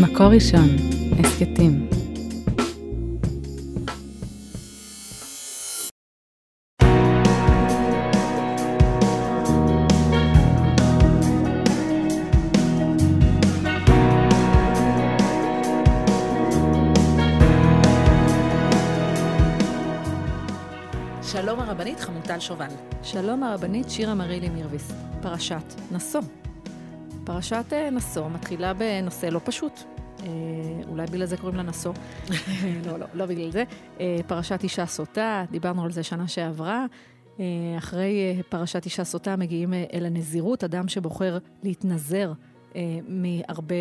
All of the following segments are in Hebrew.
מקור ראשון, הסכתים. שלום הרבנית חמוטל שובל. שלום הרבנית שירה מרילי מירביס, פרשת נשוא. פרשת אה, נשוא מתחילה בנושא לא פשוט. אה, אולי בגלל זה קוראים לה נשוא. לא, לא, לא בגלל זה. אה, פרשת אישה סוטה, דיברנו על זה שנה שעברה. אה, אחרי אה, פרשת אישה סוטה מגיעים אה, אל הנזירות, אדם שבוחר להתנזר אה, מהרבה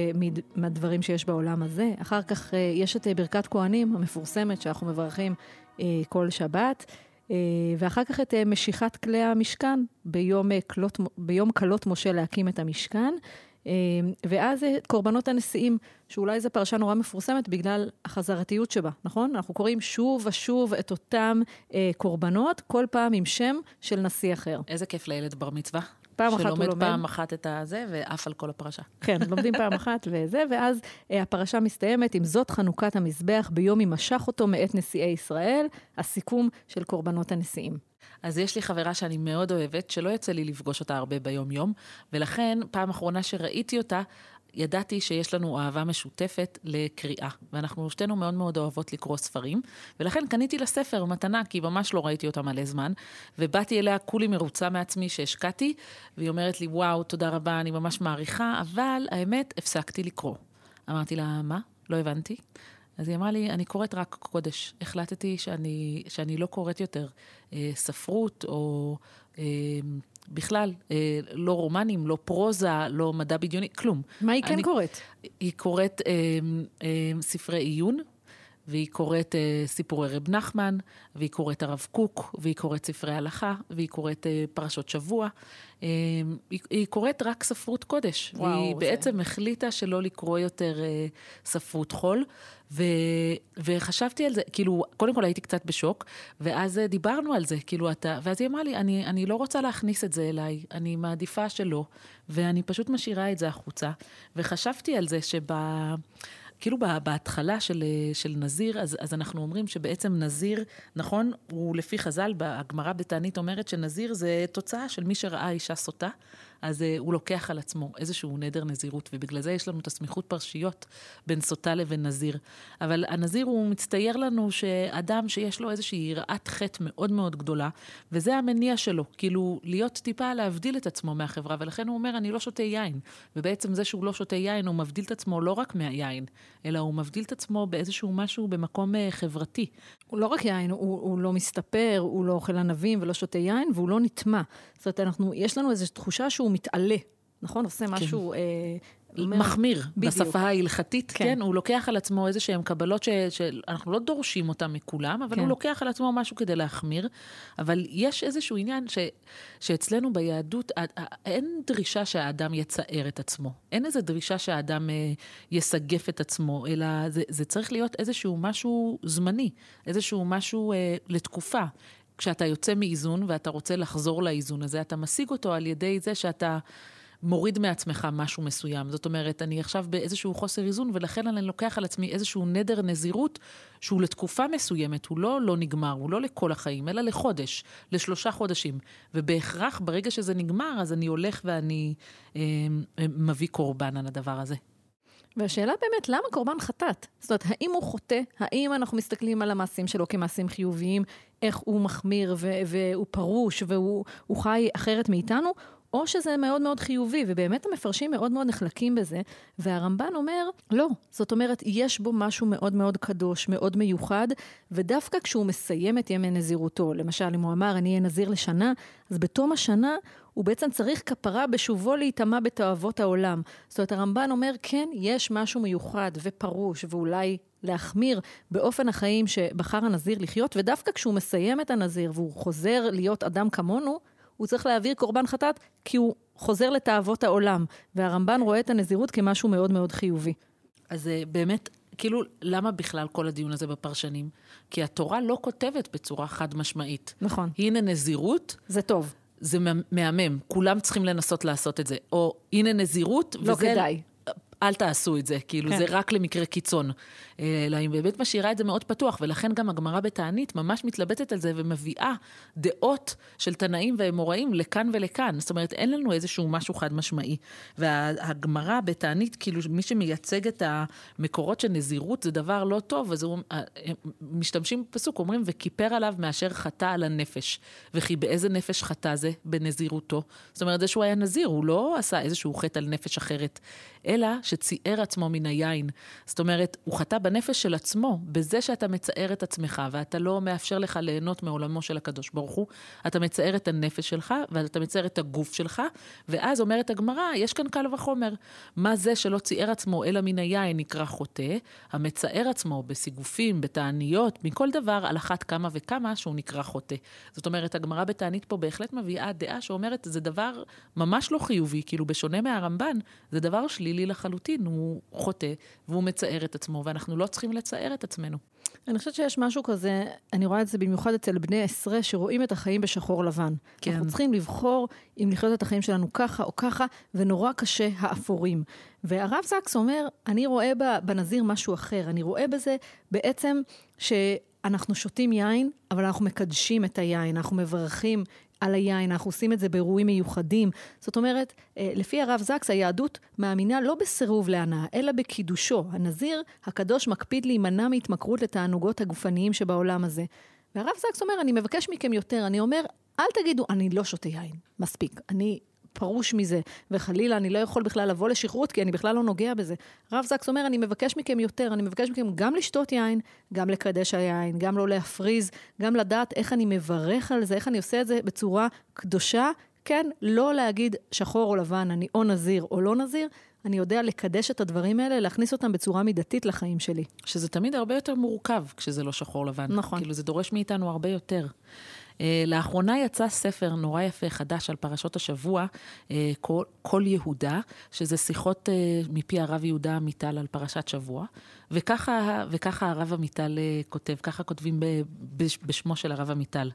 מהדברים שיש בעולם הזה. אחר כך אה, יש את אה, ברכת כהנים המפורסמת שאנחנו מברכים אה, כל שבת. אה, ואחר כך את אה, משיכת כלי המשכן ביום, אה, כלות, ביום כלות משה להקים את המשכן. אה, ואז אה, קורבנות הנשיאים, שאולי זו פרשה נורא מפורסמת בגלל החזרתיות שבה, נכון? אנחנו קוראים שוב ושוב את אותם אה, קורבנות, כל פעם עם שם של נשיא אחר. איזה כיף לילד בר מצווה. פעם אחת הוא שלומד לומד. פעם אחת את הזה ועף על כל הפרשה. כן, לומדים פעם אחת וזה, ואז אה, הפרשה מסתיימת עם זאת חנוכת המזבח ביום הימשך אותו מאת נשיאי ישראל, הסיכום של קורבנות הנשיאים. אז יש לי חברה שאני מאוד אוהבת, שלא יוצא לי לפגוש אותה הרבה ביום-יום, ולכן פעם אחרונה שראיתי אותה, ידעתי שיש לנו אהבה משותפת לקריאה, ואנחנו שתינו מאוד מאוד אוהבות לקרוא ספרים, ולכן קניתי לה ספר מתנה, כי ממש לא ראיתי אותה מלא זמן, ובאתי אליה כולי מרוצה מעצמי שהשקעתי, והיא אומרת לי, וואו, תודה רבה, אני ממש מעריכה, אבל האמת, הפסקתי לקרוא. אמרתי לה, מה? לא הבנתי. אז היא אמרה לי, אני קוראת רק קודש. החלטתי שאני, שאני לא קוראת יותר אה, ספרות או אה, בכלל, אה, לא רומנים, לא פרוזה, לא מדע בדיוני, כלום. מה היא כן אני- קוראת? היא קוראת אה, אה, ספרי עיון, והיא קוראת אה, סיפורי רב נחמן, והיא קוראת הרב קוק, והיא קוראת ספרי הלכה, והיא קוראת אה, פרשות שבוע. אה, היא, היא קוראת רק ספרות קודש. וואו, והיא זה- בעצם החליטה שלא לקרוא יותר אה, ספרות חול. ו, וחשבתי על זה, כאילו, קודם כל הייתי קצת בשוק, ואז אה, דיברנו על זה, כאילו, אתה, ואז היא אמרה לי, אני, אני לא רוצה להכניס את זה אליי, אני מעדיפה שלא, ואני פשוט משאירה את זה החוצה. וחשבתי על זה שב... כאילו בה- בהתחלה של, אה, של נזיר, אז, אז אנחנו אומרים שבעצם נזיר, נכון, הוא לפי חז"ל, הגמרא בתענית אומרת שנזיר זה תוצאה של מי שראה אישה סוטה, אז uh, הוא לוקח על עצמו איזשהו נדר נזירות, ובגלל זה יש לנו את הסמיכות פרשיות בין סוטה לבין נזיר. אבל הנזיר הוא מצטייר לנו שאדם שיש לו איזושהי יראת חטא מאוד מאוד גדולה, וזה המניע שלו, כאילו להיות טיפה להבדיל את עצמו מהחברה, ולכן הוא אומר, אני לא שותה יין. ובעצם זה שהוא לא שותה יין, הוא מבדיל את עצמו לא רק מהיין, אלא הוא מבדיל את עצמו באיזשהו משהו במקום uh, חברתי. הוא לא רק יין, הוא, הוא לא מסתפר, הוא לא אוכל ענבים ולא שותה יין, והוא לא נטמע. זאת אומרת, אנחנו, יש לנו איזו תחושה שהוא מתעלה, נכון? עושה משהו... אה, אומר- מחמיר, בדיוק. בשפה ההלכתית, כן. כן. כן, הוא לוקח על עצמו איזה שהן קבלות ש- שאנחנו לא דורשים אותן מכולם, אבל כן. כן. הוא לוקח על עצמו משהו כדי להחמיר. אבל יש איזשהו עניין ש, שאצלנו ביהדות אין דרישה שהאדם יצער את עצמו. אין איזו דרישה שהאדם אה, יסגף את עצמו, אלא זה, זה צריך להיות איזשהו משהו זמני, איזשהו משהו אה, לתקופה. כשאתה יוצא מאיזון ואתה רוצה לחזור לאיזון הזה, אתה משיג אותו על ידי זה שאתה מוריד מעצמך משהו מסוים. זאת אומרת, אני עכשיו באיזשהו חוסר איזון, ולכן אני לוקח על עצמי איזשהו נדר נזירות שהוא לתקופה מסוימת, הוא לא לא נגמר, הוא לא לכל החיים, אלא לחודש, לשלושה חודשים. ובהכרח, ברגע שזה נגמר, אז אני הולך ואני אה, אה, מביא קורבן על הדבר הזה. והשאלה באמת, למה קורבן חטאת? זאת אומרת, האם הוא חוטא? האם אנחנו מסתכלים על המעשים שלו כמעשים חיוביים, איך הוא מחמיר והוא פרוש והוא הוא חי אחרת מאיתנו? או שזה מאוד מאוד חיובי, ובאמת המפרשים מאוד מאוד נחלקים בזה, והרמב"ן אומר, לא. זאת אומרת, יש בו משהו מאוד מאוד קדוש, מאוד מיוחד, ודווקא כשהוא מסיים את ימי נזירותו, למשל, אם הוא אמר, אני אהיה נזיר לשנה, אז בתום השנה הוא בעצם צריך כפרה בשובו להיטמע בתאוות העולם. זאת אומרת, הרמב"ן אומר, כן, יש משהו מיוחד ופרוש, ואולי להחמיר באופן החיים שבחר הנזיר לחיות, ודווקא כשהוא מסיים את הנזיר והוא חוזר להיות אדם כמונו, הוא צריך להעביר קורבן חטאת, כי הוא חוזר לתאוות העולם. והרמב"ן רואה את הנזירות כמשהו מאוד מאוד חיובי. אז אה, באמת, כאילו, למה בכלל כל הדיון הזה בפרשנים? כי התורה לא כותבת בצורה חד משמעית. נכון, הנה נזירות, זה טוב. זה מה- מהמם, כולם צריכים לנסות לעשות את זה. או הנה נזירות, לא וזה... כדאי. אל תעשו את זה, כאילו כן. זה רק למקרה קיצון. אלא היא באמת משאירה את זה מאוד פתוח, ולכן גם הגמרא בתענית ממש מתלבטת על זה ומביאה דעות של תנאים ואמוראים לכאן ולכאן. זאת אומרת, אין לנו איזשהו משהו חד משמעי. והגמרא בתענית, כאילו מי שמייצג את המקורות של נזירות זה דבר לא טוב, אז הוא, הם משתמשים בפסוק, אומרים, וכיפר עליו מאשר חטא על הנפש. וכי באיזה נפש חטא זה? בנזירותו. זאת אומרת, זה שהוא היה נזיר, הוא לא עשה איזשהו חטא על נפש אחרת, אלא שציער עצמו מן היין. זאת אומרת, הוא חטא בנפש של עצמו, בזה שאתה מצער את עצמך, ואתה לא מאפשר לך ליהנות מעולמו של הקדוש ברוך הוא, אתה מצער את הנפש שלך, ואתה מצער את הגוף שלך, ואז אומרת הגמרא, יש כאן קל וחומר. מה זה שלא ציער עצמו אלא מן היין נקרא חוטא, המצער עצמו בסיגופים, בתעניות, מכל דבר, על אחת כמה וכמה שהוא נקרא חוטא. זאת אומרת, הגמרא בתענית פה בהחלט מביאה דעה שאומרת, זה דבר ממש לא חיובי, כאילו בשונה מהרמב"ן, זה דבר שלילי לחלוטין, הוא חוטא והוא מצער את עצמו, ואנחנו לא צריכים לצער את עצמנו. אני חושבת שיש משהו כזה, אני רואה את זה במיוחד אצל בני עשרה, שרואים את החיים בשחור לבן. כן. אנחנו צריכים לבחור אם לחיות את החיים שלנו ככה או ככה, ונורא קשה האפורים. והרב זקס אומר, אני רואה בנזיר משהו אחר, אני רואה בזה בעצם שאנחנו שותים יין, אבל אנחנו מקדשים את היין, אנחנו מברכים על היין, אנחנו עושים את זה באירועים מיוחדים. זאת אומרת, אה, לפי הרב זקס, היהדות מאמינה לא בסירוב להנאה, אלא בקידושו. הנזיר הקדוש מקפיד להימנע מהתמכרות לתענוגות הגופניים שבעולם הזה. והרב זקס אומר, אני מבקש מכם יותר, אני אומר, אל תגידו, אני לא שותה יין, מספיק. אני פרוש מזה, וחלילה אני לא יכול בכלל לבוא לשכרות, כי אני בכלל לא נוגע בזה. רב זקס אומר, אני מבקש מכם יותר, אני מבקש מכם גם לשתות יין, גם לקדש היין, גם לא להפריז, גם לדעת איך אני מברך על זה, איך אני עושה את זה בצורה קדושה. כן, לא להגיד שחור או לבן, אני או נזיר או לא נזיר, אני יודע לקדש את הדברים האלה, להכניס אותם בצורה מידתית לחיים שלי. שזה תמיד הרבה יותר מורכב כשזה לא שחור לבן. נכון. כאילו זה דורש מאיתנו הרבה יותר. Uh, לאחרונה יצא ספר נורא יפה, חדש, על פרשות השבוע, כל, כל יהודה, שזה שיחות uh, מפי הרב יהודה עמיטל על פרשת שבוע, וככה, וככה הרב עמיטל uh, כותב, ככה כותבים ב, בש, בשמו של הרב עמיטל.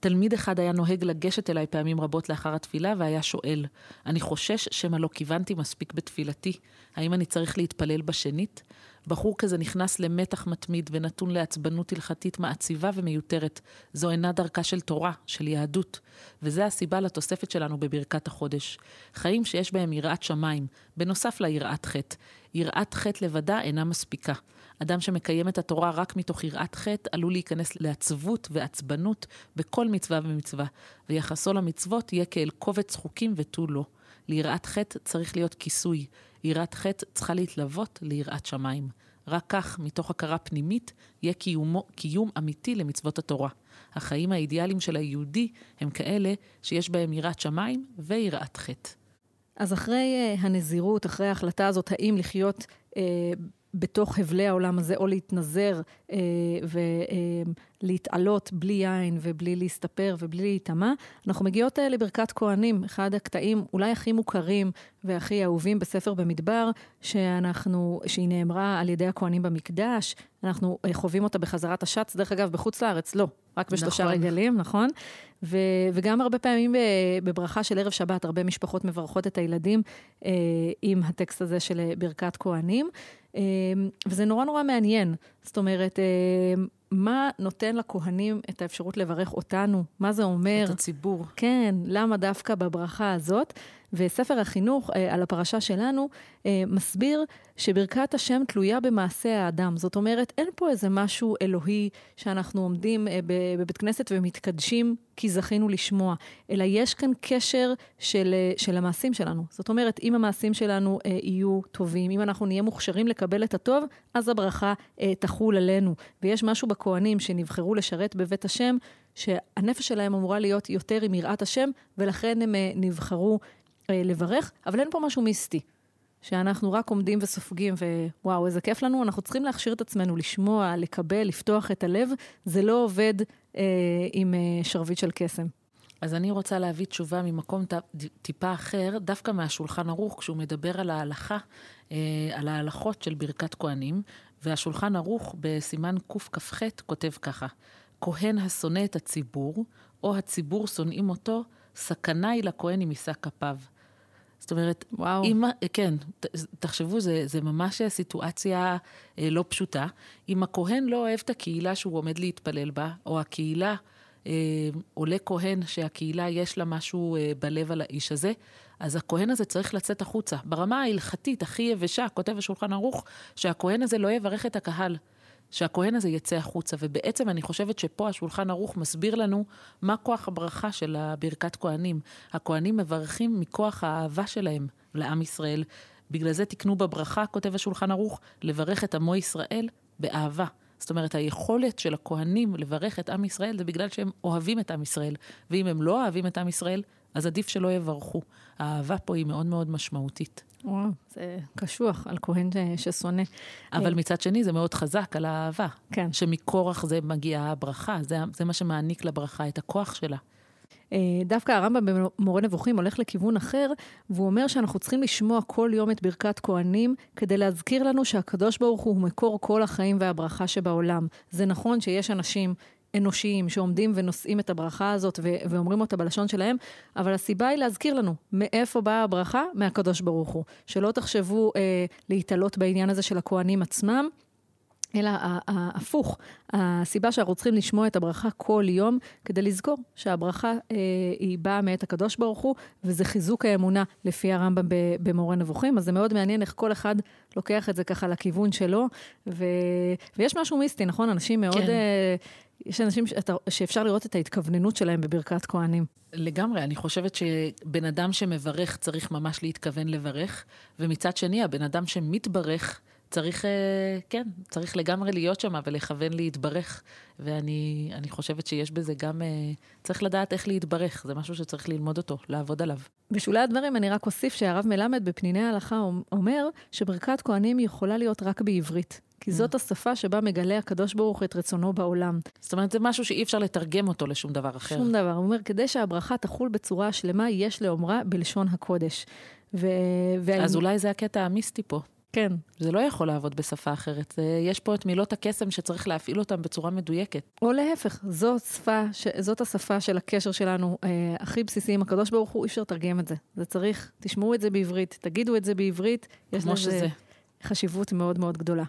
תלמיד אחד היה נוהג לגשת אליי פעמים רבות לאחר התפילה והיה שואל, אני חושש שמא לא כיוונתי מספיק בתפילתי, האם אני צריך להתפלל בשנית? בחור כזה נכנס למתח מתמיד ונתון לעצבנות הלכתית מעציבה ומיותרת. זו אינה דרכה של תורה, של יהדות. וזה הסיבה לתוספת שלנו בברכת החודש. חיים שיש בהם יראת שמיים, בנוסף ליראת חטא. יראת חטא לבדה אינה מספיקה. אדם שמקיים את התורה רק מתוך יראת חטא עלול להיכנס לעצבות ועצבנות בכל מצווה ומצווה, ויחסו למצוות יהיה כאל קובץ חוקים ותו לא. ליראת חטא צריך להיות כיסוי. יראת חטא צריכה להתלוות ליראת שמיים. רק כך, מתוך הכרה פנימית, יהיה קיומו, קיום אמיתי למצוות התורה. החיים האידיאליים של היהודי הם כאלה שיש בהם יראת שמיים ויראת חטא. אז אחרי uh, הנזירות, אחרי ההחלטה הזאת, האם לחיות uh, בתוך הבלי העולם הזה, או להתנזר uh, ולהתעלות uh, בלי יין ובלי להסתפר ובלי להיטמע, אנחנו מגיעות uh, לברכת כהנים, אחד הקטעים אולי הכי מוכרים והכי אהובים בספר במדבר, שאנחנו, שהיא נאמרה על ידי הכהנים במקדש, אנחנו uh, חווים אותה בחזרת השץ, דרך אגב, בחוץ לארץ, לא, רק בשלושה נכון. רגלים, נכון? ו, וגם הרבה פעמים בברכה של ערב שבת, הרבה משפחות מברכות את הילדים אה, עם הטקסט הזה של אה, ברכת כהנים, אה, וזה נורא נורא מעניין. זאת אומרת, אה, מה נותן לכהנים את האפשרות לברך אותנו? מה זה אומר? את הציבור. כן, למה דווקא בברכה הזאת? וספר החינוך אה, על הפרשה שלנו אה, מסביר שברכת השם תלויה במעשה האדם. זאת אומרת, אין פה איזה משהו אלוהי שאנחנו עומדים בבית כנסת ומתקדשים כי זכינו לשמוע, אלא יש כאן קשר של, של המעשים שלנו. זאת אומרת, אם המעשים שלנו יהיו טובים, אם אנחנו נהיה מוכשרים לקבל את הטוב, אז הברכה אה, תחול עלינו. ויש משהו בכהנים שנבחרו לשרת בבית השם, שהנפש שלהם אמורה להיות יותר עם יראת השם, ולכן הם אה, נבחרו אה, לברך, אבל אין פה משהו מיסטי. שאנחנו רק עומדים וסופגים, ווואו, איזה כיף לנו, אנחנו צריכים להכשיר את עצמנו, לשמוע, לקבל, לפתוח את הלב. זה לא עובד אה, עם אה, שרביט של קסם. אז אני רוצה להביא תשובה ממקום טיפה אחר, דווקא מהשולחן ערוך, כשהוא מדבר על ההלכה, אה, על ההלכות של ברכת כהנים, והשולחן ערוך בסימן קכ"ח כותב ככה: כהן השונא את הציבור, או הציבור שונאים אותו, סכנה היא לכהן אם יישא כפיו. זאת אומרת, וואו. אם, כן, ת- תחשבו, זה, זה ממש סיטואציה אה, לא פשוטה. אם הכהן לא אוהב את הקהילה שהוא עומד להתפלל בה, או הקהילה, עולה כהן שהקהילה יש לה משהו אה, בלב על האיש הזה, אז הכהן הזה צריך לצאת החוצה. ברמה ההלכתית הכי יבשה, כותב השולחן ערוך, שהכהן הזה לא יברך את הקהל. שהכהן הזה יצא החוצה. ובעצם אני חושבת שפה השולחן ערוך מסביר לנו מה כוח הברכה של הברכת כהנים. הכהנים מברכים מכוח האהבה שלהם לעם ישראל. בגלל זה תקנו בברכה, כותב השולחן ערוך, לברך את עמו ישראל באהבה. זאת אומרת, היכולת של הכהנים לברך את עם ישראל זה בגלל שהם אוהבים את עם ישראל. ואם הם לא אוהבים את עם ישראל, אז עדיף שלא יברכו. האהבה פה היא מאוד מאוד משמעותית. וואו, זה קשוח על כהן ש- ששונא. אבל מצד שני זה מאוד חזק על האהבה. כן. שמכורח זה מגיעה הברכה, זה, זה מה שמעניק לברכה את הכוח שלה. אה, דווקא הרמב"ם במורה נבוכים הולך לכיוון אחר, והוא אומר שאנחנו צריכים לשמוע כל יום את ברכת כהנים, כדי להזכיר לנו שהקדוש ברוך הוא מקור כל החיים והברכה שבעולם. זה נכון שיש אנשים אנושיים שעומדים ונושאים את הברכה הזאת ו- ואומרים אותה בלשון שלהם, אבל הסיבה היא להזכיר לנו מאיפה באה הברכה? מהקדוש ברוך הוא. שלא תחשבו אה, להתעלות בעניין הזה של הכהנים עצמם. אלא הפוך, הסיבה שאנחנו צריכים לשמוע את הברכה כל יום, כדי לזכור שהברכה אה, היא באה מאת הקדוש ברוך הוא, וזה חיזוק האמונה לפי הרמב"ם במורה נבוכים, אז זה מאוד מעניין איך כל אחד לוקח את זה ככה לכיוון שלו, ו... ויש משהו מיסטי, נכון? אנשים מאוד... כן. אה, יש אנשים שאתה, שאפשר לראות את ההתכווננות שלהם בברכת כהנים. לגמרי, אני חושבת שבן אדם שמברך צריך ממש להתכוון לברך, ומצד שני, הבן אדם שמתברך צריך, אה, כן, צריך לגמרי להיות שם ולכוון להתברך. ואני אני חושבת שיש בזה גם, אה, צריך לדעת איך להתברך, זה משהו שצריך ללמוד אותו, לעבוד עליו. בשולי הדברים אני רק אוסיף שהרב מלמד בפניני ההלכה אומר שברכת כהנים יכולה להיות רק בעברית. כי זאת השפה שבה מגלה הקדוש ברוך את רצונו בעולם. זאת אומרת, זה משהו שאי אפשר לתרגם אותו לשום דבר אחר. שום דבר. הוא אומר, כדי שהברכה תחול בצורה שלמה, יש לאומרה בלשון הקודש. ו... אז אולי זה הקטע המיסטי פה. כן. זה לא יכול לעבוד בשפה אחרת. יש פה את מילות הקסם שצריך להפעיל אותן בצורה מדויקת. או להפך, זאת, שפה, ש... זאת השפה של הקשר שלנו אה, הכי בסיסי עם הקדוש ברוך הוא, אי אפשר לתרגם את זה. זה צריך, תשמעו את זה בעברית, תגידו את זה בעברית, יש כמו לזה שזה. חשיבות מאוד מאוד גדולה.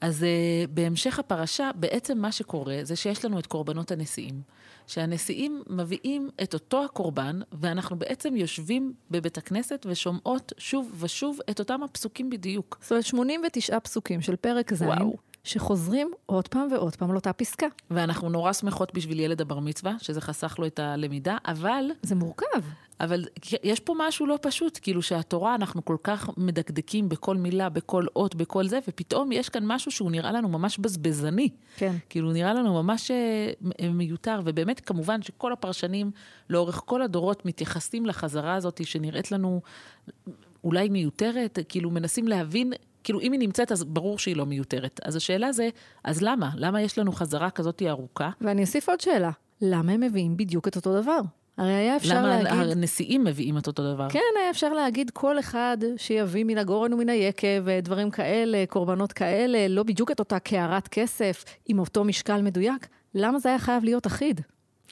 אז uh, בהמשך הפרשה, בעצם מה שקורה זה שיש לנו את קורבנות הנשיאים. שהנשיאים מביאים את אותו הקורבן, ואנחנו בעצם יושבים בבית הכנסת ושומעות שוב ושוב את אותם הפסוקים בדיוק. זאת אומרת, 89 פסוקים של פרק ז', וואו. שחוזרים עוד פעם ועוד פעם על אותה פסקה. ואנחנו נורא שמחות בשביל ילד הבר מצווה, שזה חסך לו את הלמידה, אבל, זה מורכב. אבל יש פה משהו לא פשוט, כאילו שהתורה, אנחנו כל כך מדקדקים בכל מילה, בכל אות, בכל זה, ופתאום יש כאן משהו שהוא נראה לנו ממש בזבזני. כן. כאילו, נראה לנו ממש אה, מיותר, ובאמת, כמובן שכל הפרשנים לאורך כל הדורות מתייחסים לחזרה הזאת, שנראית לנו אולי מיותרת, כאילו מנסים להבין, כאילו אם היא נמצאת, אז ברור שהיא לא מיותרת. אז השאלה זה, אז למה? למה יש לנו חזרה כזאת ארוכה? ואני אוסיף עוד שאלה, למה הם מביאים בדיוק את אותו דבר? הרי היה אפשר למה להגיד... הנשיאים מביאים את אותו דבר? כן, היה אפשר להגיד כל אחד שיביא מן הגורן ומן היקב, דברים כאלה, קורבנות כאלה, לא בדיוק את אותה קערת כסף, עם אותו משקל מדויק. למה זה היה חייב להיות אחיד?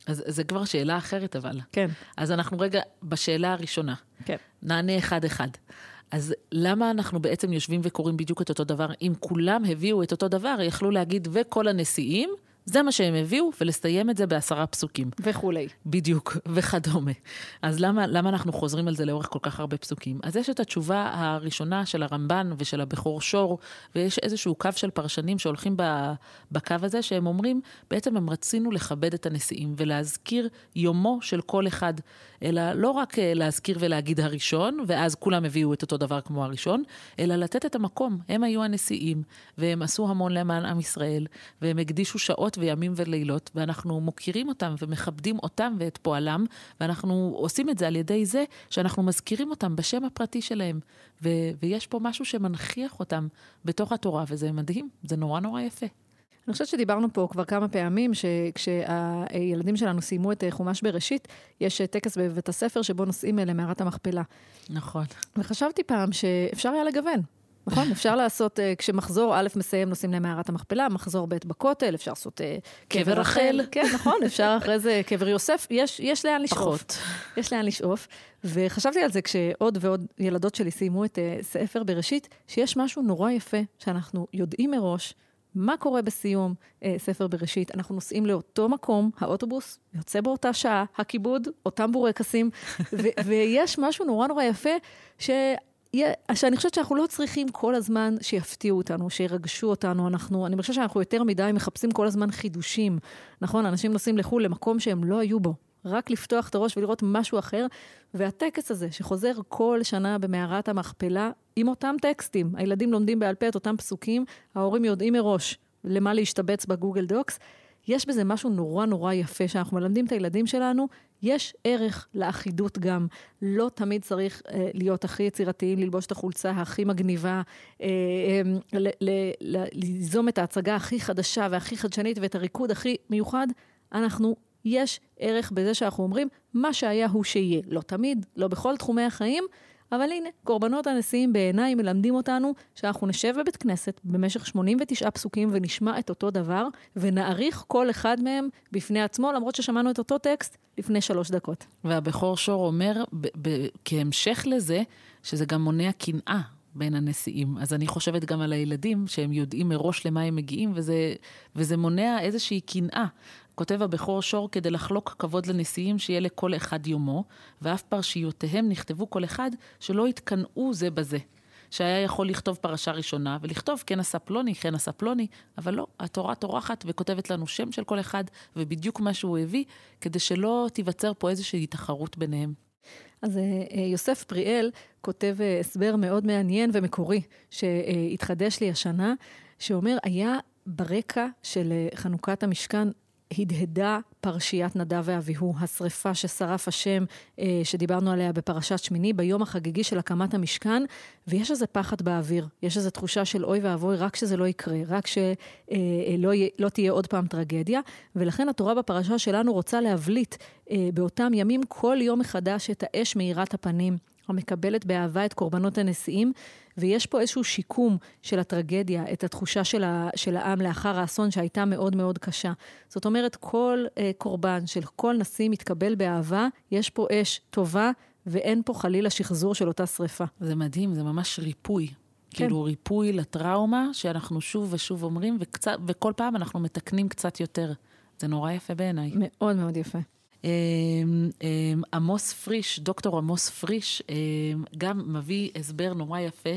אז זה כבר שאלה אחרת, אבל. כן. אז אנחנו רגע בשאלה הראשונה. כן. נענה אחד-אחד. אז למה אנחנו בעצם יושבים וקוראים בדיוק את אותו דבר? אם כולם הביאו את אותו דבר, יכלו להגיד, וכל הנשיאים, זה מה שהם הביאו, ולסיים את זה בעשרה פסוקים. וכולי. בדיוק, וכדומה. אז למה, למה אנחנו חוזרים על זה לאורך כל כך הרבה פסוקים? אז יש את התשובה הראשונה של הרמב"ן ושל הבכור שור, ויש איזשהו קו של פרשנים שהולכים בקו הזה, שהם אומרים, בעצם הם רצינו לכבד את הנשיאים ולהזכיר יומו של כל אחד, אלא לא רק אה, להזכיר ולהגיד הראשון, ואז כולם הביאו את אותו דבר כמו הראשון, אלא לתת את המקום. הם היו הנשיאים, והם עשו המון למען עם ישראל, והם הקדישו שעות וימים ולילות, ואנחנו מוקירים אותם ומכבדים אותם ואת פועלם, ואנחנו עושים את זה על ידי זה שאנחנו מזכירים אותם בשם הפרטי שלהם. ו- ויש פה משהו שמנכיח אותם בתוך התורה, וזה מדהים, זה נורא נורא יפה. אני חושבת שדיברנו פה כבר כמה פעמים, שכשהילדים שלנו סיימו את אה, חומש בראשית, יש אה, טקס בבית הספר שבו נוסעים למערת המכפלה. נכון. וחשבתי פעם שאפשר היה לגוון. נכון? אפשר לעשות, אה, כשמחזור א' מסיים, נוסעים למערת המכפלה, מחזור ב' בכותל, אפשר לעשות אה, קבר. רחל. כן, נכון, אפשר אחרי זה קבר יוסף, יש, יש לאן לשאוף. פחות. יש לאן לשאוף. וחשבתי על זה כשעוד ועוד ילדות שלי סיימו את אה, ספר בראשית, שיש משהו נורא יפה שאנחנו יודעים מראש. מה קורה בסיום אה, ספר בראשית? אנחנו נוסעים לאותו מקום, האוטובוס יוצא באותה שעה, הכיבוד, אותם בורקסים, ו- ויש משהו נורא נורא יפה, ש... שאני חושבת שאנחנו לא צריכים כל הזמן שיפתיעו אותנו, שירגשו אותנו. אנחנו, אני חושבת שאנחנו יותר מדי מחפשים כל הזמן חידושים. נכון, אנשים נוסעים לחו"ל למקום שהם לא היו בו. רק לפתוח את הראש ולראות משהו אחר. והטקס הזה, שחוזר כל שנה במערת המכפלה, עם אותם טקסטים, הילדים לומדים בעל פה את אותם פסוקים, ההורים יודעים מראש למה להשתבץ בגוגל דוקס. יש בזה משהו נורא נורא יפה, שאנחנו מלמדים את הילדים שלנו, יש ערך לאחידות גם. לא תמיד צריך אה, להיות הכי יצירתיים, ללבוש את החולצה הכי מגניבה, אה, אה, ליזום את ההצגה הכי חדשה והכי חדשנית ואת הריקוד הכי מיוחד. אנחנו, יש ערך בזה שאנחנו אומרים, מה שהיה הוא שיהיה. לא תמיד, לא בכל תחומי החיים, אבל הנה, קורבנות הנשיאים בעיניי מלמדים אותנו שאנחנו נשב בבית כנסת במשך 89 פסוקים ונשמע את אותו דבר, ונעריך כל אחד מהם בפני עצמו, למרות ששמענו את אותו טקסט לפני שלוש דקות. והבכור שור אומר, כהמשך לזה, שזה גם מונע קנאה בין הנשיאים. אז אני חושבת גם על הילדים, שהם יודעים מראש למה הם מגיעים, וזה, וזה מונע איזושהי קנאה. כותב הבכור שור כדי לחלוק כבוד לנשיאים, שיהיה לכל אחד יומו, ואף פרשיותיהם נכתבו כל אחד, שלא יתקנאו זה בזה. שהיה יכול לכתוב פרשה ראשונה, ולכתוב כן עשה פלוני, כן עשה פלוני, אבל לא, התורה טורחת וכותבת לנו שם של כל אחד, ובדיוק מה שהוא הביא, כדי שלא תיווצר פה איזושהי תחרות ביניהם. אז אה, אה, יוסף פריאל כותב אה, הסבר מאוד מעניין ומקורי, שהתחדש לי השנה, שאומר, היה ברקע של חנוכת המשכן הדהדה פרשיית נדב ואביהו, השרפה ששרף השם, אה, שדיברנו עליה בפרשת שמיני, ביום החגיגי של הקמת המשכן, ויש איזה פחד באוויר, יש איזו תחושה של אוי ואבוי, רק שזה לא יקרה, רק שלא אה, לא, יהיה- לא תהיה עוד פעם טרגדיה, ולכן התורה בפרשה שלנו רוצה להבליט אה, באותם ימים כל יום מחדש את האש מאירת הפנים. המקבלת באהבה את קורבנות הנשיאים, ויש פה איזשהו שיקום של הטרגדיה, את התחושה של, ה, של העם לאחר האסון שהייתה מאוד מאוד קשה. זאת אומרת, כל אה, קורבן של כל נשיא מתקבל באהבה, יש פה אש טובה, ואין פה חלילה שחזור של אותה שריפה. זה מדהים, זה ממש ריפוי. כן. כאילו ריפוי לטראומה, שאנחנו שוב ושוב אומרים, וקצת, וכל פעם אנחנו מתקנים קצת יותר. זה נורא יפה בעיניי. מאוד מאוד יפה. אמ, אמ, עמוס פריש, דוקטור עמוס פריש, אמ, גם מביא הסבר נורא יפה,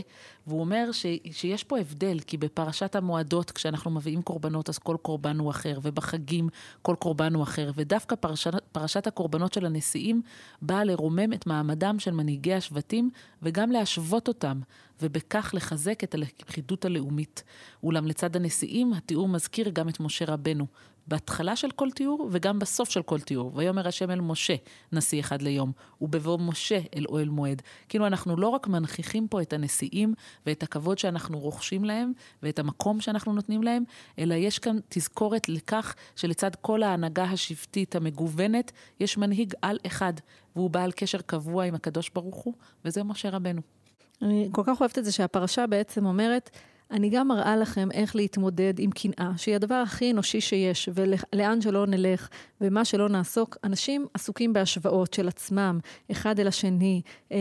והוא אומר ש, שיש פה הבדל, כי בפרשת המועדות, כשאנחנו מביאים קורבנות, אז כל קורבן הוא אחר, ובחגים כל קורבן הוא אחר, ודווקא פרשת, פרשת הקורבנות של הנשיאים באה לרומם את מעמדם של מנהיגי השבטים, וגם להשוות אותם, ובכך לחזק את הלכידות הלאומית. אולם לצד הנשיאים, התיאור מזכיר גם את משה רבנו. בהתחלה של כל תיאור וגם בסוף של כל תיאור. ויאמר השם אל משה, נשיא אחד ליום, ובבוא משה אל אוהל מועד. כאילו אנחנו לא רק מנכיחים פה את הנשיאים ואת הכבוד שאנחנו רוכשים להם ואת המקום שאנחנו נותנים להם, אלא יש כאן תזכורת לכך שלצד כל ההנהגה השבטית המגוונת, יש מנהיג על אחד, והוא בעל קשר קבוע עם הקדוש ברוך הוא, וזה משה רבנו. אני כל כך אוהבת את זה שהפרשה בעצם אומרת, אני גם מראה לכם איך להתמודד עם קנאה, שהיא הדבר הכי אנושי שיש, ולאן שלא נלך, ומה שלא נעסוק. אנשים עסוקים בהשוואות של עצמם, אחד אל השני. אה,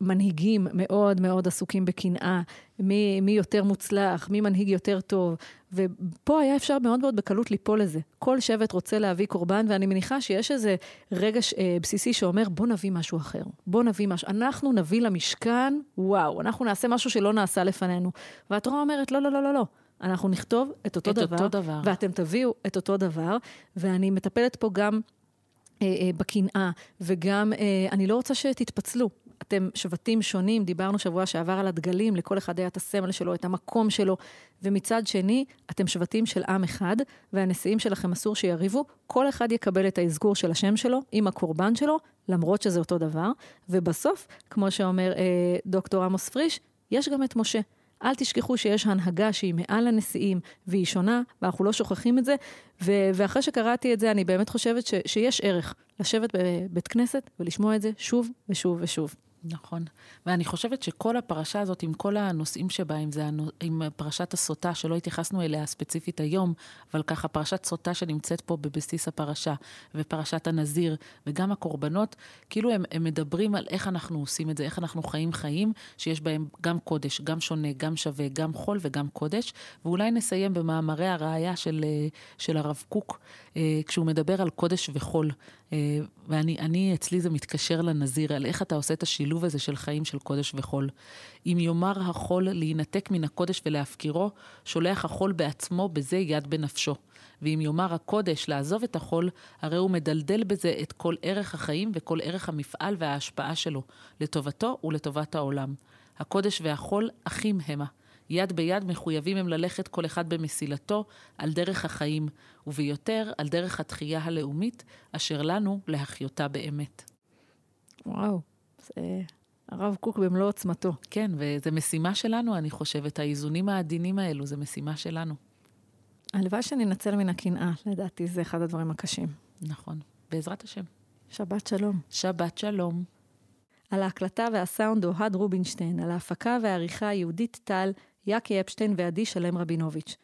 מנהיגים מאוד מאוד עסוקים בקנאה, מי, מי יותר מוצלח, מי מנהיג יותר טוב. ופה היה אפשר מאוד מאוד בקלות ליפול לזה. כל שבט רוצה להביא קורבן, ואני מניחה שיש איזה רגש אה, בסיסי שאומר, בוא נביא משהו אחר. בוא נביא משהו. אנחנו נביא למשכן, וואו, אנחנו נעשה משהו שלא נעשה לפנינו. והתורה אומרת, לא, לא, לא, לא, לא. אנחנו נכתוב את אותו את דבר, אותו דבר. ואתם תביאו את אותו דבר, ואני מטפלת פה גם אה, אה, בקנאה, וגם, אה, אני לא רוצה שתתפצלו. אתם שבטים שונים, דיברנו שבוע שעבר על הדגלים, לכל אחד היה את הסמל שלו, את המקום שלו, ומצד שני, אתם שבטים של עם אחד, והנשיאים שלכם אסור שיריבו, כל אחד יקבל את האזכור של השם שלו עם הקורבן שלו, למרות שזה אותו דבר, ובסוף, כמו שאומר אה, דוקטור עמוס פריש, יש גם את משה. אל תשכחו שיש הנהגה שהיא מעל הנשיאים והיא שונה, ואנחנו לא שוכחים את זה. ו- ואחרי שקראתי את זה, אני באמת חושבת ש- שיש ערך לשבת בבית כנסת ולשמוע את זה שוב ושוב ושוב. נכון. ואני חושבת שכל הפרשה הזאת, עם כל הנושאים שבה, אם זה הנו- עם פרשת הסוטה, שלא התייחסנו אליה ספציפית היום, אבל ככה, פרשת סוטה שנמצאת פה בבסיס הפרשה, ופרשת הנזיר, וגם הקורבנות, כאילו הם, הם מדברים על איך אנחנו עושים את זה, איך אנחנו חיים חיים, שיש בהם גם קודש, גם שונה, גם שווה, גם חול וגם קודש. ואולי נסיים במאמרי הראייה של, אה, של הרב קוק, אה, כשהוא מדבר על קודש וחול. אה, ואני, אני, אצלי זה מתקשר לנזיר, על איך אתה עושה את השילוב הזה של חיים של קודש וחול. אם יאמר החול להינתק מן הקודש ולהפקירו, שולח החול בעצמו בזה יד בנפשו. ואם יאמר הקודש לעזוב את החול, הרי הוא מדלדל בזה את כל ערך החיים וכל ערך המפעל וההשפעה שלו, לטובתו ולטובת העולם. הקודש והחול אחים המה. יד ביד מחויבים הם ללכת כל אחד במסילתו על דרך החיים, וביותר על דרך התחייה הלאומית, אשר לנו להחיותה באמת. וואו, זה הרב קוק במלוא עוצמתו. כן, וזו משימה שלנו, אני חושבת. האיזונים העדינים האלו, זו משימה שלנו. הלוואי שננצל מן הקנאה, לדעתי זה אחד הדברים הקשים. נכון. בעזרת השם. שבת שלום. שבת שלום. על ההקלטה והסאונד אוהד רובינשטיין, על ההפקה והעריכה יהודית טל, יאקי אפשטיין ועדי שלם רבינוביץ'.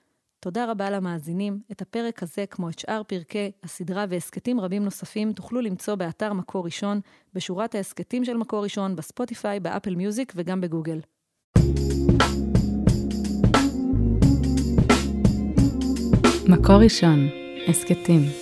תודה רבה למאזינים. את הפרק הזה, כמו את שאר פרקי הסדרה והסכתים רבים נוספים, תוכלו למצוא באתר מקור ראשון, בשורת ההסכתים של מקור ראשון, בספוטיפיי, באפל מיוזיק וגם בגוגל. מקור ראשון, הסכתים.